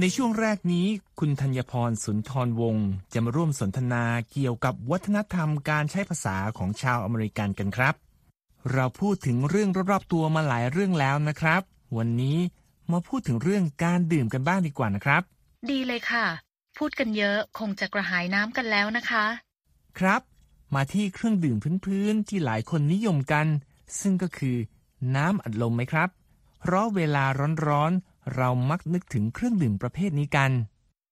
ในช่วงแรกนี้คุณธัญพรสุนทรวงศ์จะมาร่วมสนทนาเกี่ยวกับวัฒนธรรมการใช้ภาษาของชาวอเมริกันกันครับ เราพูดถึงเรื่องรอบๆตัวมาหลายเรื่องแล้วนะครับ วันนี้มาพูดถึงเรื่องการดื่มกันบ้างดีกว่านะครับ ดีเลยค่ะ พูดกันเยอะคงจะกระหายน้ำกันแล้วนะคะ ครับ มาที่เครื่องดื่มพื้นๆที่หลายคนนิยมกัน ซึ่งก็คือน้ำอัดลมไหมครับ เพราะเวลาร้อนๆ เรามักนึกถึงเครื่องดื่มประเภทนี้กัน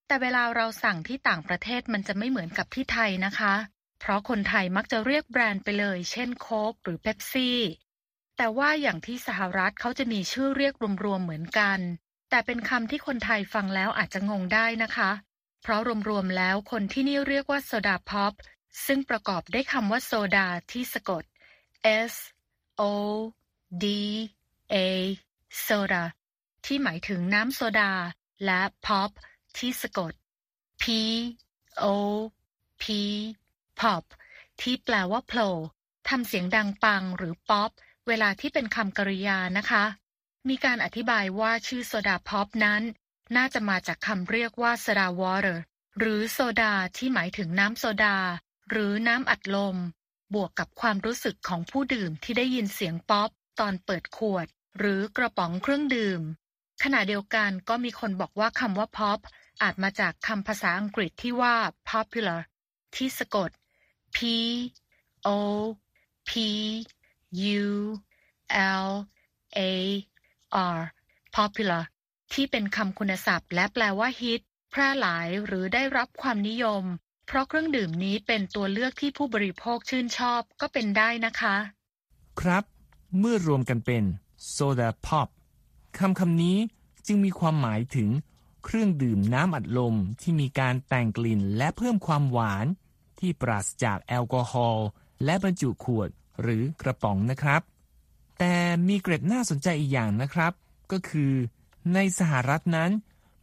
แต่เวลาเราสั่งที่ต่างประเทศมันจะไม่เหมือนกับที่ไทยนะคะ เพราะคนไทยมักจะเรียกแบรนด์ไปเลย เช่นโค้กหรือเป๊ปซี่แต่ว่าอย่างที่สหรัฐเขาจะมีชื่อเรียกรวมๆเหมือนกัน แต่เป็นคำที่คนไทยฟังแล้วอาจจะงงได้นะคะ เพราะรวมๆแล้วคนที่นี่เรียกว่าโซดาพ็อปซึ่งประกอบด้วยคำว่าโซดาที่สะกด S O D A โซดา ที่หมายถึงน้ำโซดา และ pop ที่สะกด P O P pop ที่แปลว่าโผล่ทำเสียงดังปังหรือป๊อปเวลาที่เป็นคำกริยานะคะ มีการอธิบายว่าชื่อ soda pop นั้น น่าจะมาจากคำเรียกว่า soda water หรือโซดาที่หมายถึงน้ำโซดา หรือน้ำอัดลม บวกกับความรู้สึกของผู้ดื่มที่ได้ยินเสียงป๊อปตอนเปิดขวด หรือกระป๋องเครื่องดื่ม ขณะเดียวกันก็มีคนบอกว่าคำว่า pop อาจมาจากคำภาษาอังกฤษที่ว่า popular ที่สะกด p o p u l a r popular ที่เป็นคำคุณศัพท์และแปลว่าฮิต แพร่หลายหรือได้รับความนิยม เพราะเครื่องดื่มนี้เป็นตัวเลือกที่ผู้บริโภคชื่นชอบก็เป็นได้นะคะ ครับ เมื่อรวมกันเป็นโซดาพ็อป คำคำนี้จึงมีความหมายถึงเครื่องดื่มน้ำอัดลมที่มีการแต่งกลิ่นและเพิ่มความหวาน ที่ปราศจากแอลกอฮอล์และบรรจุขวดหรือกระป๋องนะครับ แต่มีเกร็ดน่าสนใจอีกอย่างนะครับ ก็คือ ในสหรัฐนั้น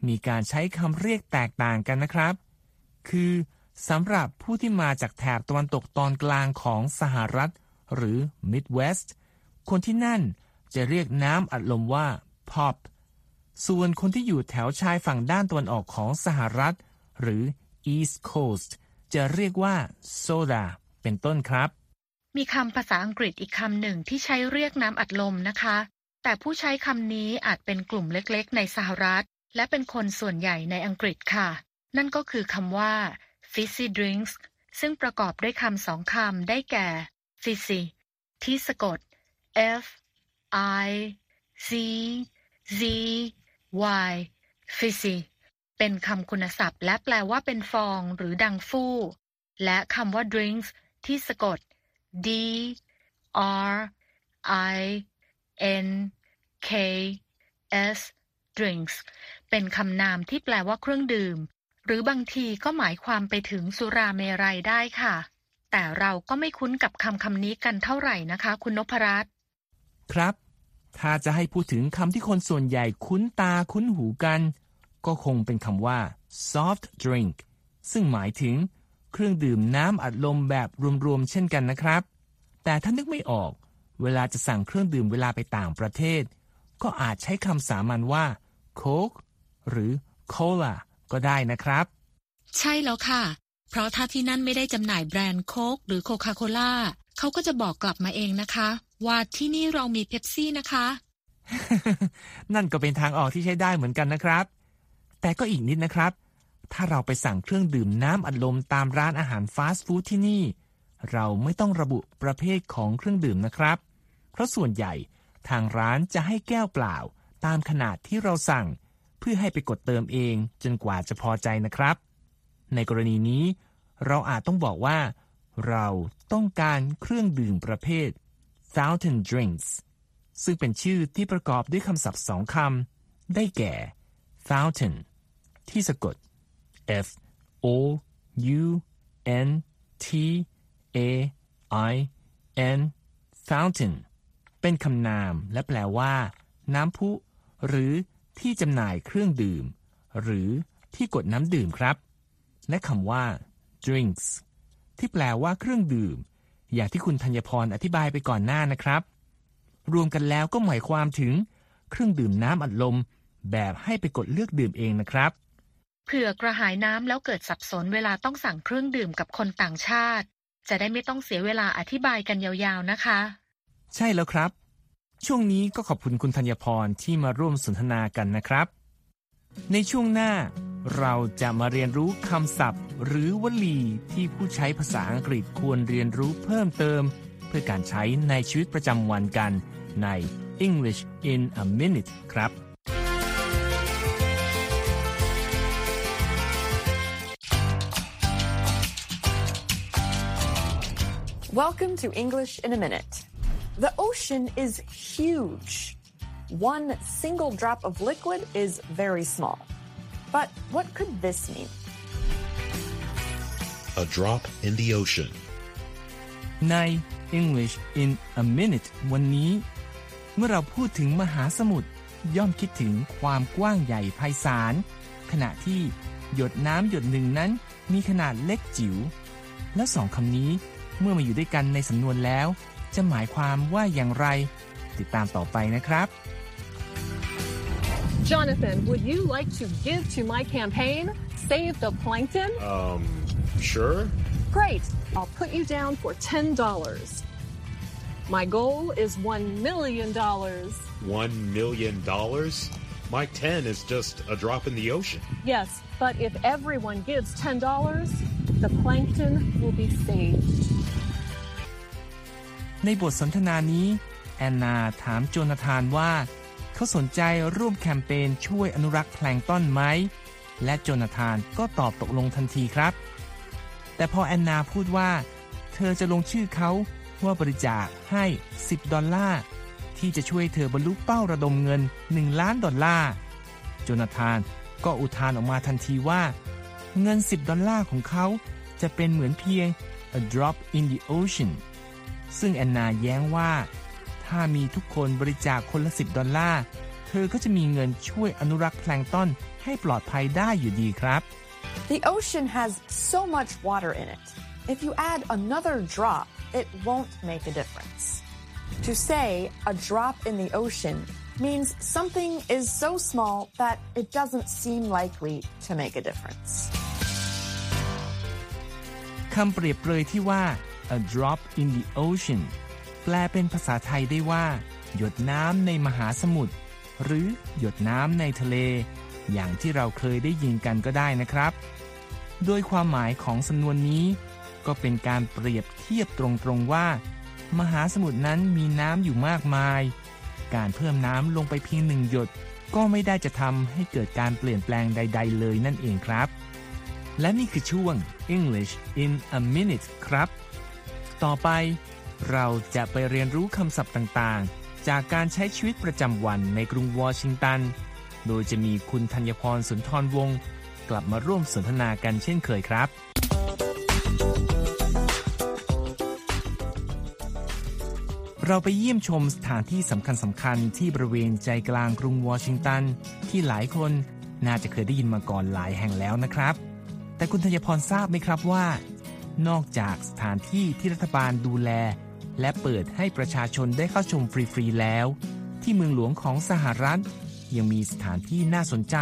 มีการใช้คำเรียกแตกต่างกันนะครับ คือสำหรับผู้ที่มาจากแถบตะวันตกตอนกลางของสหรัฐ หรือ Midwest คนที่นั่นจะเรียกน้ำอัดลมว่า pop ส่วนคนที่อยู่แถวชายฝั่งด้านตะวันออกของสหรัฐ หรือ East Coast จะเรียกว่า soda เป็นต้นครับ มีคำภาษาอังกฤษอีกคำหนึ่งที่ใช้เรียกน้ำอัดลมนะคะ แต่ผู้ใช้คำนี้อาจเป็นกลุ่มเล็กๆ ในสหรัฐ และเป็นคนส่วนใหญ่ในอังกฤษค่ะ นั่นก็คือคำว่า fizzy drinks ซึ่งประกอบด้วยคำสองคำได้แก่ fizzy ที่สะกด f i z z y fizzy เป็นคำคุณศัพท์ และแปลว่าเป็นฟองหรือดังฟู่ และคำว่า drinks ที่สะกด d r i n k s drinks เป็นคำนามที่แปลว่าเครื่องดื่ม หรือบางทีก็หมายความไปถึงสุราเมรัยได้ค่ะ แต่เราก็ไม่คุ้นกับคำคำนี้กันเท่าไหร่นะคะ คุณนพรัตน์ครับ ถ้าจะให้พูดถึงคำที่คนส่วนใหญ่คุ้นตาคุ้นหูกัน ก็คงเป็นคำว่า soft drink ซึ่งหมายถึงเครื่องดื่มน้ำอัดลมแบบรวมๆเช่นกันนะครับ แต่ถ้านึกไม่ออก เวลาจะสั่งเครื่องดื่มเวลาไปต่างประเทศ ก็อาจใช้คำสามัญว่า Coke หรือ Cola ก็ได้นะครับ ใช่แล้วค่ะ เพราะถ้าที่นั่นไม่ได้จำหน่ายแบรนด์โค้กหรือโคคาโคล่าเขาก็จะบอกกลับมาเองนะคะ ว่าที่นี่เรามีเป๊ปซี่นะคะ นั่นก็เป็นทางออกที่ใช้ได้เหมือนกันนะครับ แต่ก็อีกนิดนะครับ ถ้าเราไปสั่งเครื่องดื่มน้ำอัดลมตามร้านอาหารฟาสต์ฟู้ดที่นี่ เราไม่ต้องระบุประเภทของเครื่องดื่มนะครับ เพราะส่วนใหญ่ทางร้านจะให้แก้วเปล่า ตามขนาดที่เราสั่ง เพื่อให้ไปกดเติมเองจนกว่าจะพอใจนะครับ ในกรณีนี้ เราอาจต้องบอกว่า เราต้องการเครื่องดื่มประเภท fountain drinks ซึ่งเป็นชื่อที่ประกอบด้วยคำศัพท์สองคำ ได้แก่ fountain ที่สะกด f o u n t a i n fountain เป็นคำนามและแปลว่า น้ำพุ หรือที่จำหน่ายเครื่องดื่ม หรือที่กดน้ำดื่มครับ และคำว่า drinks ที่แปลว่าเครื่องดื่ม อย่างที่คุณธัญพรอธิบายไปก่อนหน้านะครับ รวมกันแล้วก็หมายความถึง เครื่องดื่มน้ำอัดลม แบบให้ไปกดเลือกดื่มเองนะครับเผื่อกระหายน้ำแล้วเกิดสับสนเวลาต้องสั่งเครื่องดื่มกับคนต่างชาติ จะได้ไม่ต้องเสียเวลาอธิบายกันยาวๆนะคะ ใช่แล้วครับ ช่วงนี้ก็ขอบคุณคุณธัญพรที่มาร่วมสนทนากันนะครับ ในช่วงหน้าเราจะมาเรียนรู้คำศัพท์ หรือวลีที่ผู้ใช้ภาษาอังกฤษควรเรียนรู้เพิ่มเติม เพื่อการใช้ในชีวิตประจำวันกันใน English in a minute ครับ Welcome to English in a Minute. The ocean is huge. One single drop of liquid is very small. But what could this mean? A drop in the ocean. ใน English in a minute วันนี้ เมื่อเราพูดถึงมหาสมุทรย่อมคิดถึงความกว้างใหญ่ไพศาล ขณะที่หยดน้ำหยดหนึ่งนั้นมีขนาดเล็กจิ๋ว และสองคำนี้เมื่อมาอยู่ด้วยกันในสำนวนแล้ว จะหมายความว่าอย่างไร ติดตามต่อไปนะครับ Jonathan, would you like to give to my campaign? Save the plankton? Um, sure. Great. I'll put you down for $10. My goal is $1 million. One million dollars? My ten is just a drop in the ocean. Yes, but if everyone gives $10, the plankton will be saved. ในบทสนทนานี้ แอนนาถามโจนาธานว่า เขาสนใจร่วมแคมเปญช่วยอนุรักษ์แพลงต้นไหม และโจนาธานก็ตอบตกลงทันทีครับ แต่พอแอนนาพูดว่า เธอจะลงชื่อเขาว่าบริจาคให้ 10 ดอลลาร์ ที่จะช่วยเธอบรรลุเป้าระดมเงิน 1 ล้านดอลลาร์ โจนาธานก็อุทานออกมาทันทีว่า เงิน 10 ดอลลาร์ของเขาจะเป็นเหมือนเพียง a drop in the ocean ซึ่งแอนนาแย้งว่า ถ้ามีทุกคนบริจาคคนละ 10 ดอลลาร์ เธอก็จะมีเงินช่วยอนุรักษ์แพลงก์ต้นให้ปลอดภัยได้อยู่ดีครับ The ocean has so much water in it. If you add another drop, it won't make a difference. To say a drop in the ocean means something is so small that it doesn't seem likely to make a difference. คำเปรียบเปรยที่ว่า a drop in the ocean แปลเป็นภาษาไทยได้ว่า หยดน้ำในมหาสมุทรหรือหยดน้ำในทะเล อย่างที่เราเคยได้ยินกันก็ได้นะครับ โดยความหมายของสำนวนนี้ ก็เป็นการเปรียบเทียบตรงๆว่า มหาสมุทรนั้นมีน้ำอยู่มากมาย การเพิ่มน้ำลงไปเพียงหนึ่งหยดก็ไม่ได้จะทำให้เกิดการเปลี่ยนแปลงใด ๆ เลยนั่นเองครับ และนี่คือช่วง English in a minute ครับ ต่อไป เราจะไปเรียนรู้คำศัพท์ต่างๆ จากการใช้ชีวิตประจำวันในกรุงวอชิงตัน โดยจะมีคุณธัญพรสุนทรวงศ์กลับมาร่วมสนทนากันเช่นเคยครับ เราไปเยี่ยมชมสถานที่สำคัญสำคัญๆที่บริเวณใจกลางกรุงวอชิงตัน ที่หลายคนน่าจะเคยได้ยินมาก่อนหลายแห่งแล้วนะครับ แต่คุณธัญพรทราบไหมครับว่า นอกจากสถานที่ที่รัฐบาลดูแล และเปิดให้ประชาชนได้เข้าชมฟรีๆแล้ว ที่เมืองหลวงของสหรัฐ ยังมีสถานที่น่าสนใจ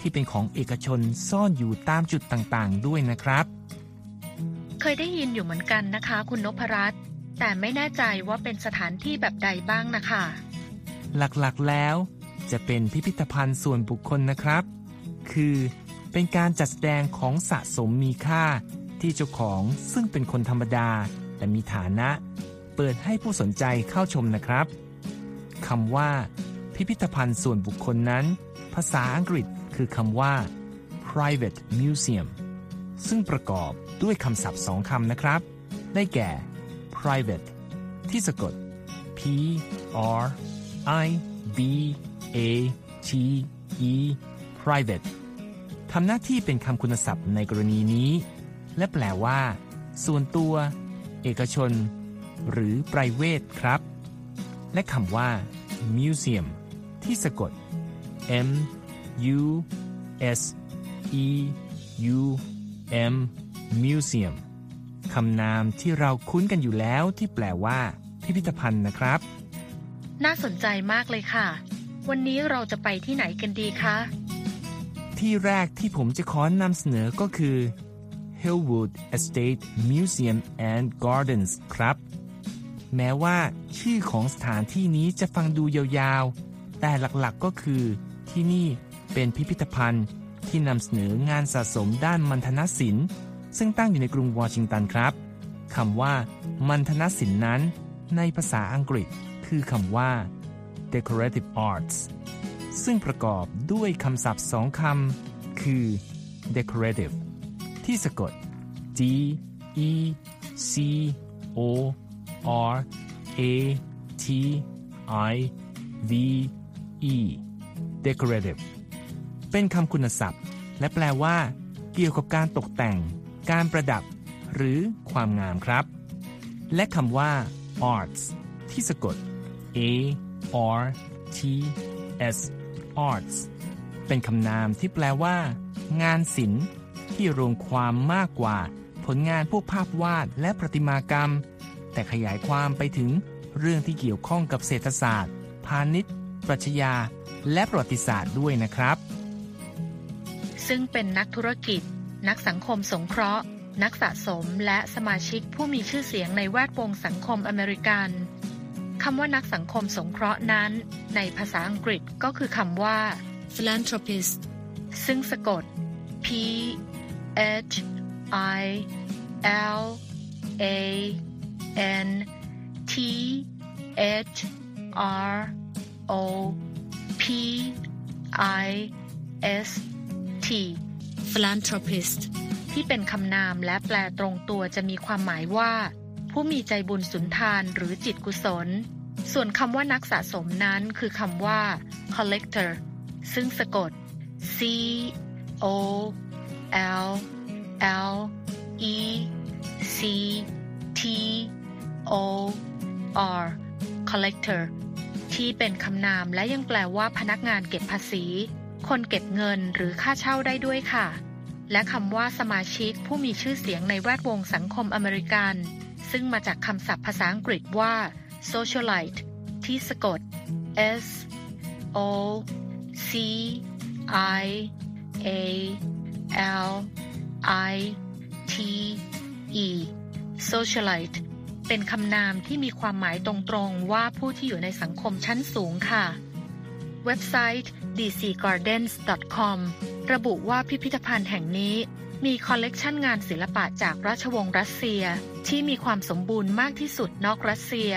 ที่เป็นของเอกชนซ่อนอยู่ตามจุดต่างๆ ด้วยนะครับ เคยได้ยินอยู่เหมือนกันนะคะ คุณนพรัตน์แต่ไม่แน่ใจว่าเป็นสถานที่แบบใดบ้างนะคะ หลักๆแล้ว จะเป็นพิพิธภัณฑ์ส่วนบุคคลนะครับ คือเป็นการจัดแสดงของสะสมมีค่าที่เจ้าของซึ่งเป็นคนธรรมดา แต่มีฐานะ เปิดให้ผู้สนใจเข้าชมนะครับคำว่า พิพิธภัณฑ์ส่วนบุคคลนั้น ภาษาอังกฤษคือคำว่า private museum ซึ่งประกอบด้วยคำศัพท์สองคำนะครับ ได้แก่ private ที่สะกด p R I V A T E private ทำหน้าที่เป็นคำคุณศัพท์ในกรณีนี้ และแปลว่า ส่วนตัว เอกชน หรือ private ครับ และคำว่า museum ที่สะกด M U S E U M museum คำนามที่เราคุ้นกันอยู่แล้วที่แปลว่า พิพิธภัณฑ์นะครับ น่าสนใจมากเลยค่ะ วันนี้เราจะไปที่ไหนกันดีคะ ที่แรกที่ผมจะขอนำเสนอก็คือ Hillwood Estate Museum and Gardens ครับ แม้ว่าชื่อของสถานที่นี้จะฟังดูยาวๆ แต่หลักๆก็คือที่นี่เป็นพิพิธภัณฑ์ที่นำเสนองานสะสมด้านมัณฑนศิลป์ ซึ่งตั้งอยู่ในกรุงวอชิงตันครับคำว่ามัณฑนศิลป์นั้น ในภาษาอังกฤษคือคำว่า decorative arts ซึ่งประกอบด้วยคำศัพท์สองคำคือ decorative ที่สะกด D E C O R A T I V E decorative เป็นคำคุณศัพท์ และแปลว่า เกี่ยวกับการตกแต่ง การประดับ หรือความงามครับ และคำว่า arts ที่สะกด A R T S arts เป็นคำนามที่แปลว่า งานศิลป์ที่รวมความมากกว่า ผลงานพวกภาพวาดและประติมากรรม แต่ขยายความไปถึงเรื่องที่เกี่ยวข้องกับเศรษฐศาสตร์ พาณิชย์ปรัชญา และประวัติศาสตร์ด้วยนะครับ ซึ่งเป็นนักธุรกิจ นักสังคมสงเคราะห์ นักสะสมและสมาชิกผู้มีชื่อเสียงในแวดวงสังคมอเมริกันคำว่านักสังคมสงเคราะห์นั้น ในภาษาอังกฤษก็คือคำว่า philanthropist ซึ่งสะกด P H I L A N T H R O P I S T philanthropist ที่เป็นคำนามและแปลตรงตัวจะมีความหมายว่า ผู้มีใจบุญสุนทานหรือจิตกุศล ส่วนคำว่านักสะสมนั้นคือคำว่า collector ซึ่งสะกด C O L L E C T O R collector ที่เป็นคำนามและยังแปลว่าพนักงานเก็บภาษี คนเก็บเงินหรือค่าเช่าได้ด้วยค่ะ และคำว่าสมาชิกผู้มีชื่อเสียงในแวดวงสังคมอเมริกัน ซึ่งมาจากคำศัพท์ภาษาอังกฤษว่า socialite ที่สะกด S O C I A L I T E socialite เป็นคำนามที่มีความหมายตรงๆ ว่าผู้ที่อยู่ในสังคมชั้นสูงค่ะ เว็บไซต์ dcgardens.com ระบุว่าพิพิธภัณฑ์แห่งนี้มีคอลเลกชันงานศิลปะจากราชวงศ์รัสเซีย ที่มีความสมบูรณ์มากที่สุดนอกรัสเซีย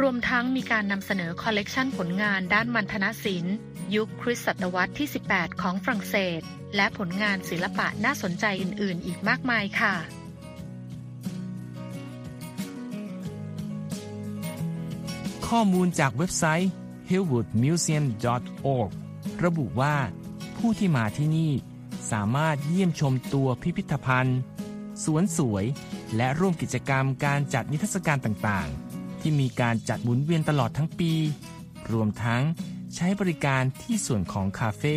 รวมทั้งมีการนำเสนอคอลเลกชันผลงานด้านมัณฑนศิลป์ ยุคคริสตศตวรรษที่ 18 ของฝรั่งเศส และผลงานศิลปะน่าสนใจอื่น ๆ อีกมากมายค่ะ ข้อมูลจากเว็บไซต์ hillwoodmuseum.org ระบุว่า ผู้ที่มาที่นี่สามารถเยี่ยมชมตัวพิพิธภัณฑ์ สวนสวย และร่วมกิจกรรมการจัดนิทรรศการต่างๆ ที่มีการจัดหมุนเวียนตลอดทั้งปี รวมทั้งใช้บริการที่ส่วนของคาเฟ่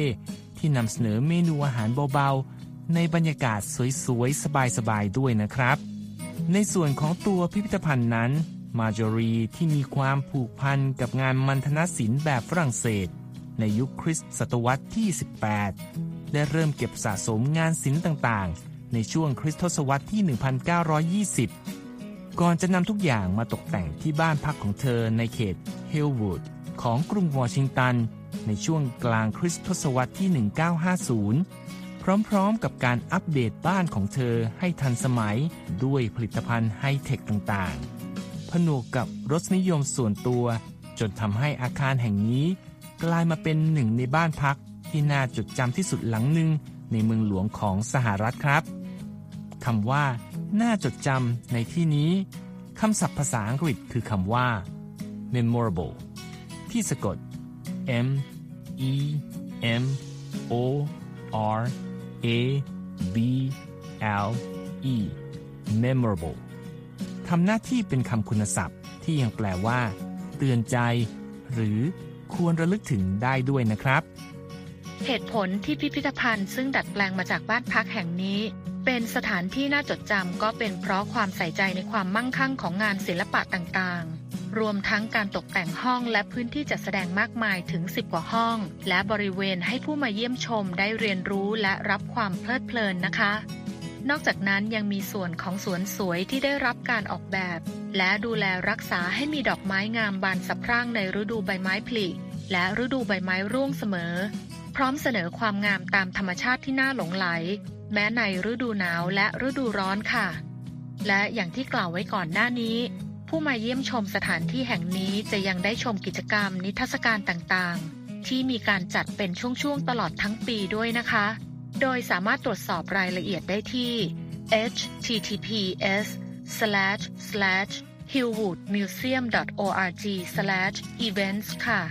ที่นำเสนอเมนูอาหารเบาๆ ในบรรยากาศสวยๆ สบายๆ ด้วยนะครับ ในส่วนของตัวพิพิธภัณฑ์นั้น มาจอรีที่มีความผูกพันกับงานมัณฑนศิลป์แบบฝรั่งเศส ในยุคคริสต์ศตวรรษที่ 18 ได้เริ่มเก็บสะสมงานศิลป์ต่างๆ ในช่วงคริสตศตวรรษที่ 1920 ก่อนจะนำทุกอย่างมาตกแต่งที่บ้านพักของเธอในเขตเฮลวูดของกรุงวอชิงตัน ในช่วงกลางคริสตศตวรรษที่ 1950 พร้อมๆ กับการอัปเดตบ้านของเธอให้ทันสมัยด้วยผลิตภัณฑ์ไฮเทคต่างๆ ผนวกกับรสนิยมส่วนตัว จนทำให้อาคารแห่งนี้ กลายมาเป็นหนึ่งในบ้านพักที่น่าจดจำที่สุดหลังหนึ่งในเมืองหลวงของสหรัฐครับคำว่า น่าจดจำในที่นี้คำศัพท์ภาษาอังกฤษคือคำว่า memorable ที่สะกด m e m o r a b l e memorable ทำหน้าที่เป็นคำคุณศัพท์ ที่ยังแปลว่า เตือนใจ หรือควรระลึกถึงได้ด้วยนะครับ เหตุผลที่พิพิธภัณฑ์ซึ่งดัดแปลงมาจากบ้านพักแห่งนี้ เป็นสถานที่น่าจดจำก็เป็นเพราะความใส่ใจในความมั่งคั่งของงานศิลปะต่างๆ รวมทั้งการตกแต่งห้องและพื้นที่จัดแสดงมากมายถึง 10 กว่าห้อง และบริเวณให้ผู้มาเยี่ยมชมได้เรียนรู้และรับความเพลิดเพลินนะคะ นอกจากนั้นยังมีส่วนของสวนสวยที่ได้รับการออกแบบ และดูแลรักษาให้มีดอกไม้งามบานสะพรั่งในฤดูใบไม้ผลิและฤดูใบไม้ร่วงเสมอ พร้อมเสนอความงามตามธรรมชาติที่น่าหลงไหล แม้ในฤดูหนาวและฤดูร้อนค่ะ และอย่างที่กล่าวไว้ก่อนหน้านี้ ผู้มาเยี่ยมชมสถานที่แห่งนี้จะยังได้ชมกิจกรรมนิทรรศการต่างๆ ที่มีการจัดเป็นช่วงๆตลอดทั้งปีด้วยนะคะ โดยสามารถตรวจสอบรายละเอียดได้ที่ https hillwoodmuseum.org events ค่ะ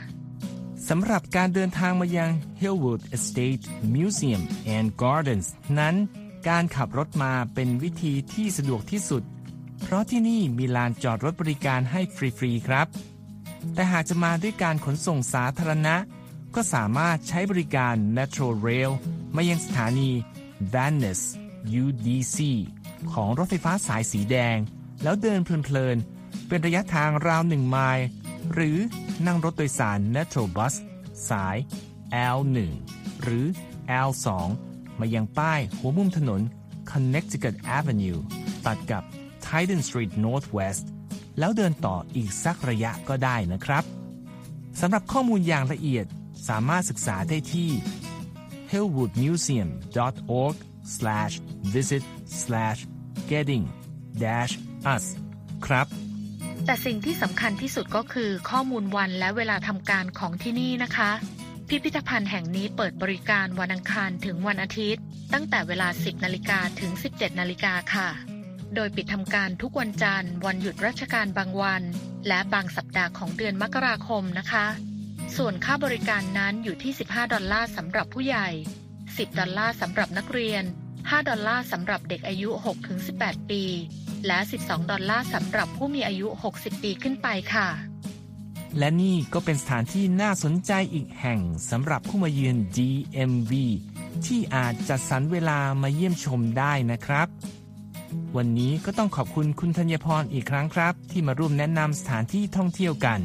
สำหรับการเดินทางมายัง Hillwood Estate Museum and Gardens นั้น การขับรถมาเป็นวิธีที่สะดวกที่สุด เพราะที่นี่มีลานจอดรถบริการให้ฟรี ๆ ครับ แต่หากจะมาด้วยการขนส่งสาธารณะ ก็สามารถใช้บริการ Metro Rail มายังสถานี Venice UDC ของรถไฟฟ้าสายสีแดง แล้วเดินเพลินๆ เป็นระยะทางราวหนึ่งไมล์ หรือนั่งรถโดยสาร Metro Bus สาย L1 หรือ L2 มายังป้ายหัวมุมถนน Connecticut Avenue ตัดกับ Titan Street Northwest แล้วเดินต่ออีกสักระยะก็ได้นะครับสำหรับข้อมูลอย่างละเอียด สามารถศึกษาได้ที่ hillwoodmuseum.org visit getting us ครับ แต่สิ่งที่สำคัญที่สุดก็คือข้อมูลวันและเวลาทำการของที่นี่นะคะ พิพิธภัณฑ์แห่งนี้เปิดบริการวันอังคารถึงวันอาทิตย์ ตั้งแต่เวลา 10นาฬิกาถึง 17นาฬิกาค่ะ โดยปิดทำการทุกวันจันทร์ วันหยุดราชการบางวัน และบางสัปดาห์ของเดือนมกราคมนะคะ ส่วนค่าบริการนั้นอยู่ที่ 15 ดอลลาร์สำหรับผู้ใหญ่ 10 ดอลลาร์สำหรับนักเรียน 5 ดอลลาร์สำหรับเด็กอายุ 6-18 ปี และ 12 ดอลลาร์สำหรับผู้มีอายุ 60 ปีขึ้นไปค่ะ และนี่ก็เป็นสถานที่น่าสนใจอีกแห่งสำหรับผู้มาเยือน DMV ที่อาจจัดสรรเวลามาเยี่ยมชมได้นะครับ วันนี้ก็ต้องขอบคุณคุณธัญพรอีกครั้งครับ ที่มาร่วมแนะนำสถานที่ท่องเที่ยวกัน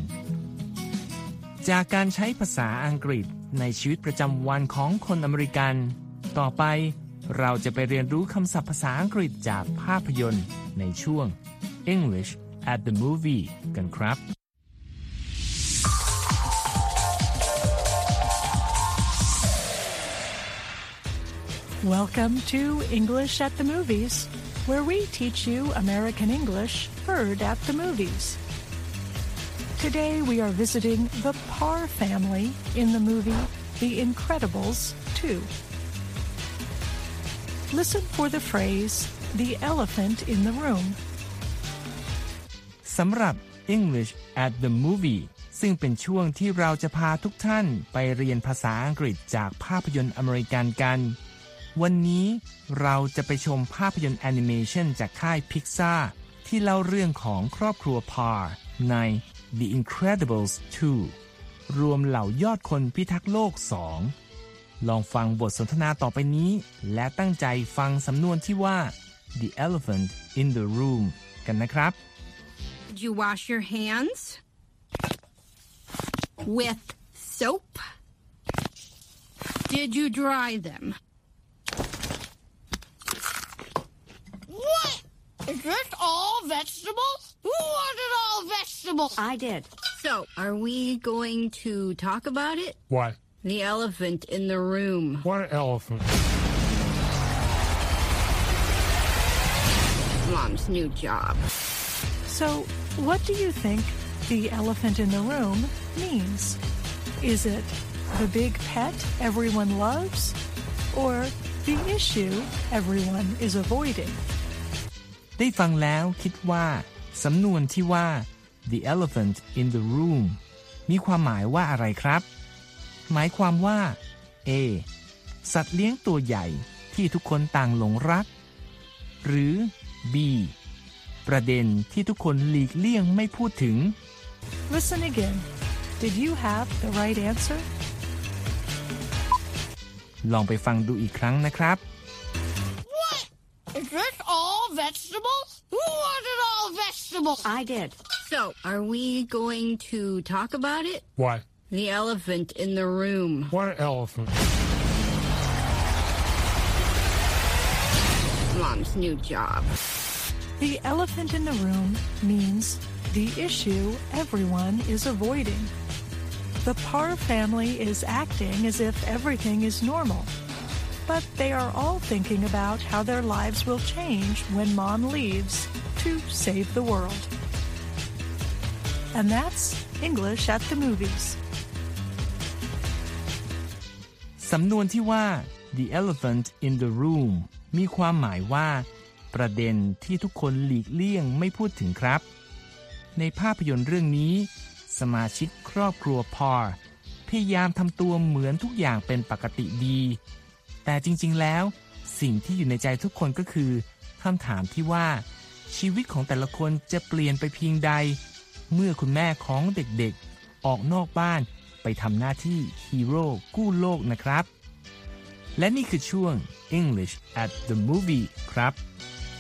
จากการใช้ภาษาอังกฤษในชีวิตประจำวันของคนอเมริกัน ต่อไปเราจะไปเรียนรู้คำศัพท์ภาษาอังกฤษจากภาพยนตร์ในช่วง English at the movie กันครับ Welcome to English at the Movies, where we teach you American English heard at the movies. Today we are visiting the Parr family in the movie The Incredibles 2. Listen for the phrase, the elephant in the room. สำหรับ English at the movie ซึ่งเป็นช่วงที่เราจะพาทุกท่านไปเรียนภาษาอังกฤษจากภาพยนตร์อเมริกันกัน วันนี้เราจะไปชมภาพยนตร์แอนิเมชันจากค่ายพิกซาที่เล่าเรื่องของครอบครัวพาร์ร์ใน The Incredibles 2 รวมเหล่ายอดคนพิทักษ์โลก 2 ลองฟังบทสนทนาต่อไปนี้ และตั้งใจฟังสำนวนที่ว่า The elephant in the room กันนะครับ Did you wash your hands? With soap? Did you dry them? Is this all vegetables? Who wanted all vegetables? I did. So, are we going to talk about it? What? The elephant in the room. What elephant? Mom's new job. So, what do you think the elephant in the room means? Is it the big pet everyone loves? Or the issue everyone is avoiding? ได้ฟังแล้วคิดว่า สำนวนที่ว่า the elephant in the room มีความหมายว่าอะไรครับ หมายความว่า A สัตว์เลี้ยงตัวใหญ่ที่ทุกคนต่างหลงรัก หรือ B ประเด็นที่ทุกคนหลีกเลี่ยงไม่พูดถึง Listen again. Did you have the right answer? ลองไปฟังดูอีกครั้งนะครับ What? Is this all vegetables? Who wanted all vegetables? I did. So, are we going to talk about it? What? The elephant in the room. What elephant? Mom's new job. The elephant in the room means the issue everyone is avoiding. The Parr family is acting as if everything is normal, but they are all thinking about how their lives will change when mom leaves to save the world. And that's English at the movies. สำนวนที่ว่า the elephant in the room มีความหมายว่า ประเด็นที่ทุกคนหลีกเลี่ยงไม่พูดถึงครับ ในภาพยนตร์เรื่องนี้ สมาชิกครอบครัวพอร์พยายามทำตัวเหมือนทุกอย่างเป็นปกติดี แต่จริงๆแล้ว สิ่งที่อยู่ในใจทุกคนก็คือคำถามที่ว่า ชีวิตของแต่ละคนจะเปลี่ยนไปเพียงใด เมื่อคุณแม่ของเด็กๆ ออกนอกบ้านไปทำหน้าที่ฮีโร่กู้โลกนะครับ และนี่คือช่วง English at the movie ครับ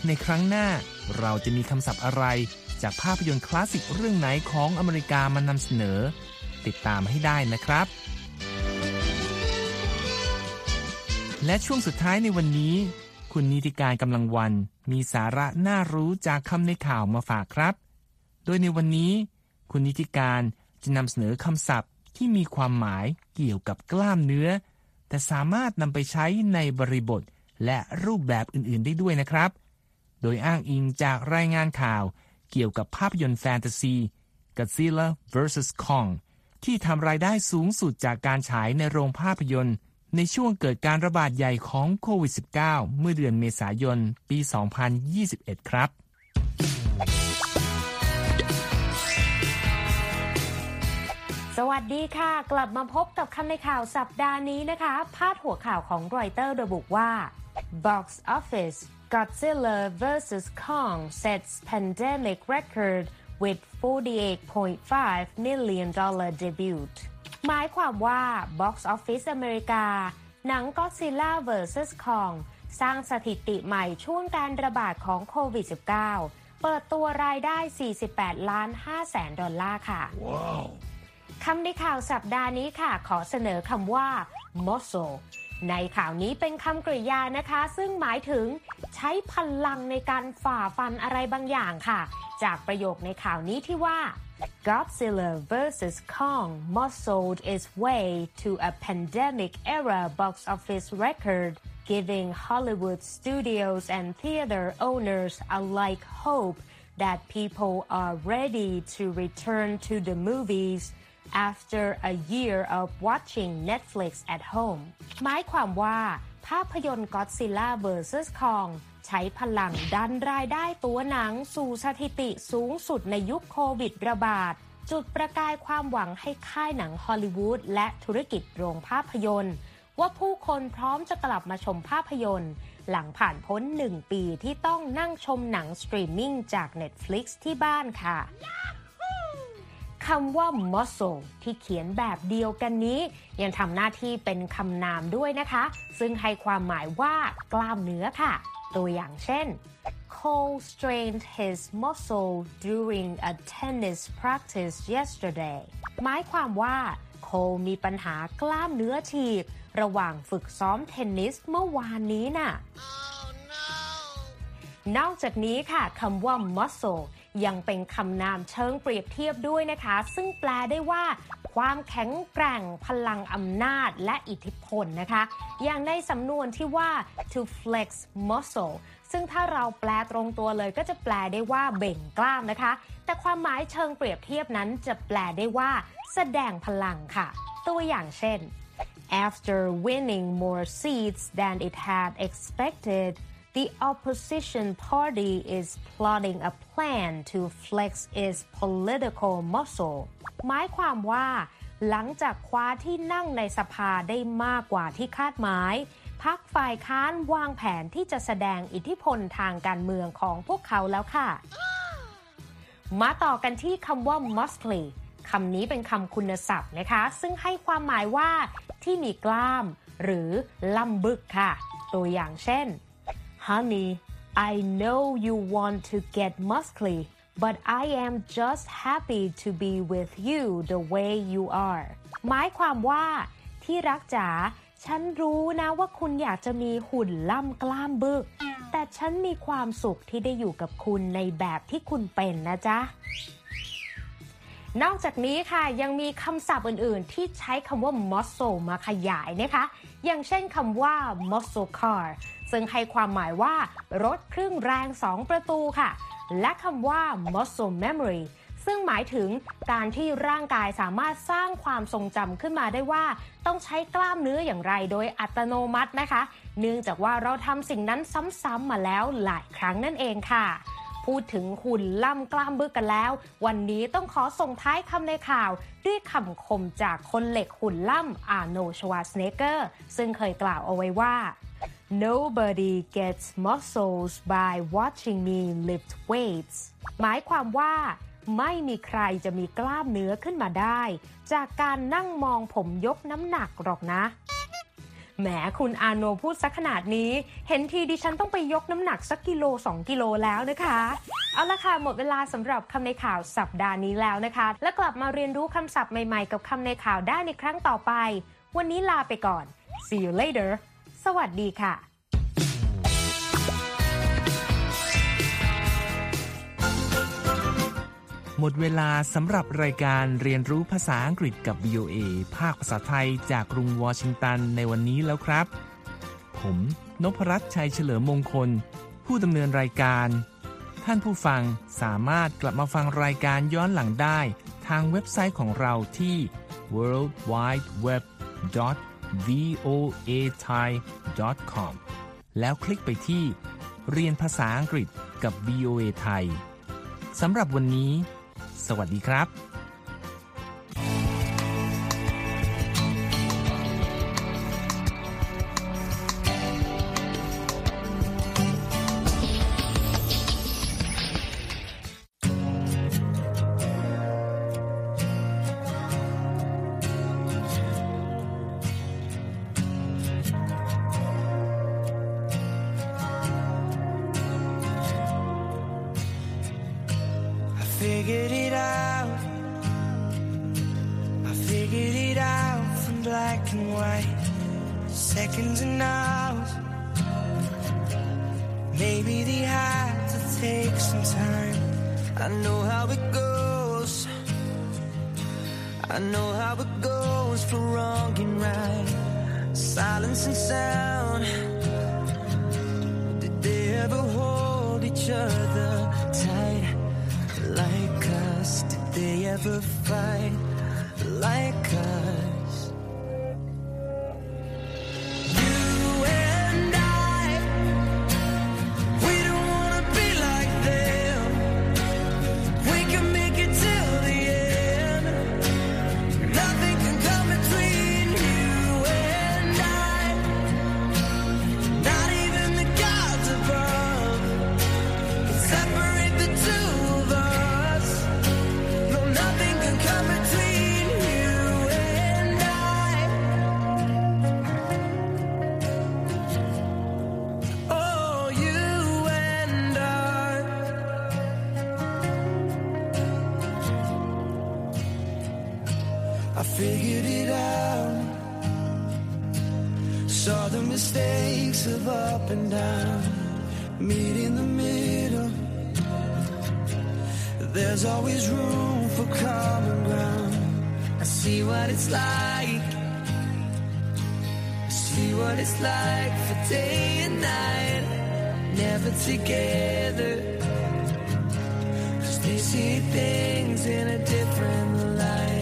ในครั้งหน้าเราจะมีคำศัพท์อะไร จากภาพยนตร์คลาสสิกเรื่องไหนของอเมริกามานำเสนอ ติดตามให้ได้นะครับ และช่วงสุดท้ายในวันนี้ คุณนิติการกำลังวันมีสาระน่ารู้จากคำในข่าวมาฝากครับ โดยในวันนี้ คุณนิติการจะนำเสนอคำศัพท์ที่มีความหมายเกี่ยวกับกล้ามเนื้อ แต่สามารถนำไปใช้ในบริบทและรูปแบบอื่นๆได้ด้วยนะครับ โดยอ้างอิงจากรายงานข่าวเกี่ยวกับภาพยนตร์แฟนตาซี Godzilla vs Kong ที่ทำรายได้สูงสุดจากการฉายในโรงภาพยนตร์ ในช่วงเกิดการระบาดใหญ่ของโควิด -19 เมื่อเดือนเมษายน ปี 2021 ครับ สวัสดีค่ะ กลับมาพบกับคำในข่าวสัปดาห์นี้นะคะ พาดหัวข่าวของรอยเตอร์ระบุว่า Box Office Godzilla vs Kong sets pandemic record with 48.5 million dollar debut หมายความว่า Box Office อเมริกา หนัง Godzilla vs Kong สร้างสถิติใหม่ช่วงการระบาดของโควิด -19 เปิดตัวรายได้ 48 ล้าน5แสนดอลลาร์ค่ะ Wow. คำในข่าวสัปดาห์นี้ค่ะ ขอเสนอคำว่า muscle ในข่าวนี้เป็นคำกริยานะคะ ซึ่งหมายถึงใช้พลังในการฝ่าฟันอะไรบางอย่างค่ะ จากประโยคในข่าวนี้ที่ว่า Godzilla vs Kong muscled its way to a pandemic era box office record giving Hollywood studios and theater owners alike hope that people are ready to return to the movies after a year of watching Netflix at home หมายความว่า ภาพยนตร์ Godzilla vs Kong ใช้พลังดันรายได้ตัวหนังสู่สถิติสูงสุดในยุคโควิดระบาด จุดประกายความหวังให้ค่ายหนังฮอลลีวูดและธุรกิจโรงภาพยนตร์ว่าผู้คนพร้อมจะกลับมาชมภาพยนตร์ หลังผ่านพ้นหนึ่งปีที่ต้องนั่งชมหนังสตรีมมิ่งจาก Netflix ที่บ้านค่ะ คำว่า muscle ที่เขียนแบบเดียวกันนี้ ยังทำหน้าที่เป็นคำนามด้วยนะคะ ซึ่งให้ความหมายว่ากล้ามเนื้อค่ะ ตัวอย่างเช่น Cole strained his muscle during a tennis practice yesterday หมายความว่าโคลมีปัญหากล้ามเนื้อฉีก ระหว่างฝึกซ้อมเทนนิสเมื่อวานนี้น่ะนอกจากนี้ค่ะคำว่า muscle ยังเป็นคำนามเชิงเปรียบเทียบด้วยนะคะ ซึ่งแปลได้ว่าความแข็งแกร่งพลังอำนาจและอิทธิพลนะคะ อย่างในสำนวนที่ว่า to flex muscle ซึ่งถ้าเราแปลตรงตัวเลยก็จะแปลได้ว่าเบ่งกล้ามนะคะ แต่ความหมายเชิงเปรียบเทียบนั้นจะแปลได้ว่า แสดงพลังค่ะ ตัวอย่างเช่น After winning more seats than it had expected, the opposition party is plotting a plan to flex its political muscle หมายความว่า หลังจากคว้าที่นั่งในสภาได้มากกว่าที่คาดหมายพักฝ่ายค้านวางแผนที่จะแสดงอิทธิพลทางการเมืองของพวกเขาแล้วค่ะ มาต่อกันที่คำว่า muscly คำนี้เป็นคำคุณศัพท์นะคะ ซึ่งให้ความหมายว่าที่มีกล้าม หรือลำบึกค่ะ ตัวอย่างเช่น Honey I know you want to get muscly but I am just happy to be with you the way you are หมายความว่าที่รักจ๋าฉันรู้นะว่าคุณอยากจะมีหุ่นล่ำกล้ามบึก แต่ฉันมีความสุขที่ได้อยู่กับคุณในแบบที่คุณเป็นนะจ๊ะ นอกจากนี้ค่ะยังมีคำศัพท์อื่นๆ ที่ใช้คำว่า muscle มาขยายนะคะ อย่างเช่นคำว่า muscle car ซึ่งให้ความหมายว่ารถเครื่องแรง 2 ประตูค่ะ และคำว่า muscle memory ซึ่งหมายถึงการที่ร่างกายสามารถสร้างความทรงจำขึ้นมาได้ว่า ต้องใช้กล้ามเนื้ออย่างไรโดยอัตโนมัตินะคะ เนื่องจากว่าเราทำสิ่งนั้นซ้ำๆมาแล้วหลายครั้งนั่นเองค่ะ พูดถึงหุ่นล่ำกล้ามบึกกันแล้ว วันนี้ต้องขอส่งท้ายคำในข่าว ด้วยคำคมจากคนเหล็กหุ่นล่ำอาโนชวาสเนเกอร์ ซึ่งเคยกล่าวเอาไว้ว่า nobody gets muscles by watching me lift weights หมายความว่าไม่มีใครจะมีกล้ามเนื้อขึ้นมาได้ จากการนั่งมองผมยกน้ำหนักหรอกนะ แหมคุณอาโนพูดสักขนาดนี้ เห็นทีดิฉันต้องไปยกน้ำหนักสักกิโล 2 กิโลแล้วนะคะ เอาละค่ะหมดเวลาสำหรับคำในข่าวสัปดาห์นี้แล้วนะคะ และกลับมาเรียนรู้คำศัพท์ใหม่ๆ กับคำในข่าวได้ในครั้งต่อไป วันนี้ลาไปก่อน see you later สวัสดีค่ะหมดเวลาสำหรับรายการเรียนรู้ภาษาอังกฤษกับ VOA ภาคภาษาไทยจากกรุงวอชิงตันในวันนี้แล้วครับ ผมนพรัตน์ชัยเฉลิมมงคล ผู้ดำเนินรายการ ท่านผู้ฟังสามารถกลับมาฟังรายการย้อนหลังได้ ทางเว็บไซต์ของเราที่ world wide web voa thai com แล้วคลิกไปที่เรียนภาษาอังกฤษกับ VOA ไทยสำหรับวันนี้ สวัสดีครับ figured it out. I figured it out from black and white. Seconds and hours. Maybe they had to take some time. I know how it goes. I know how it goes for wrong and right. Silence and sound. Did they ever hold each other they ever fight like us? There's always room for common ground. I see what it's like. I see what it's like for day and night. Never together. Cause they see things in a different light.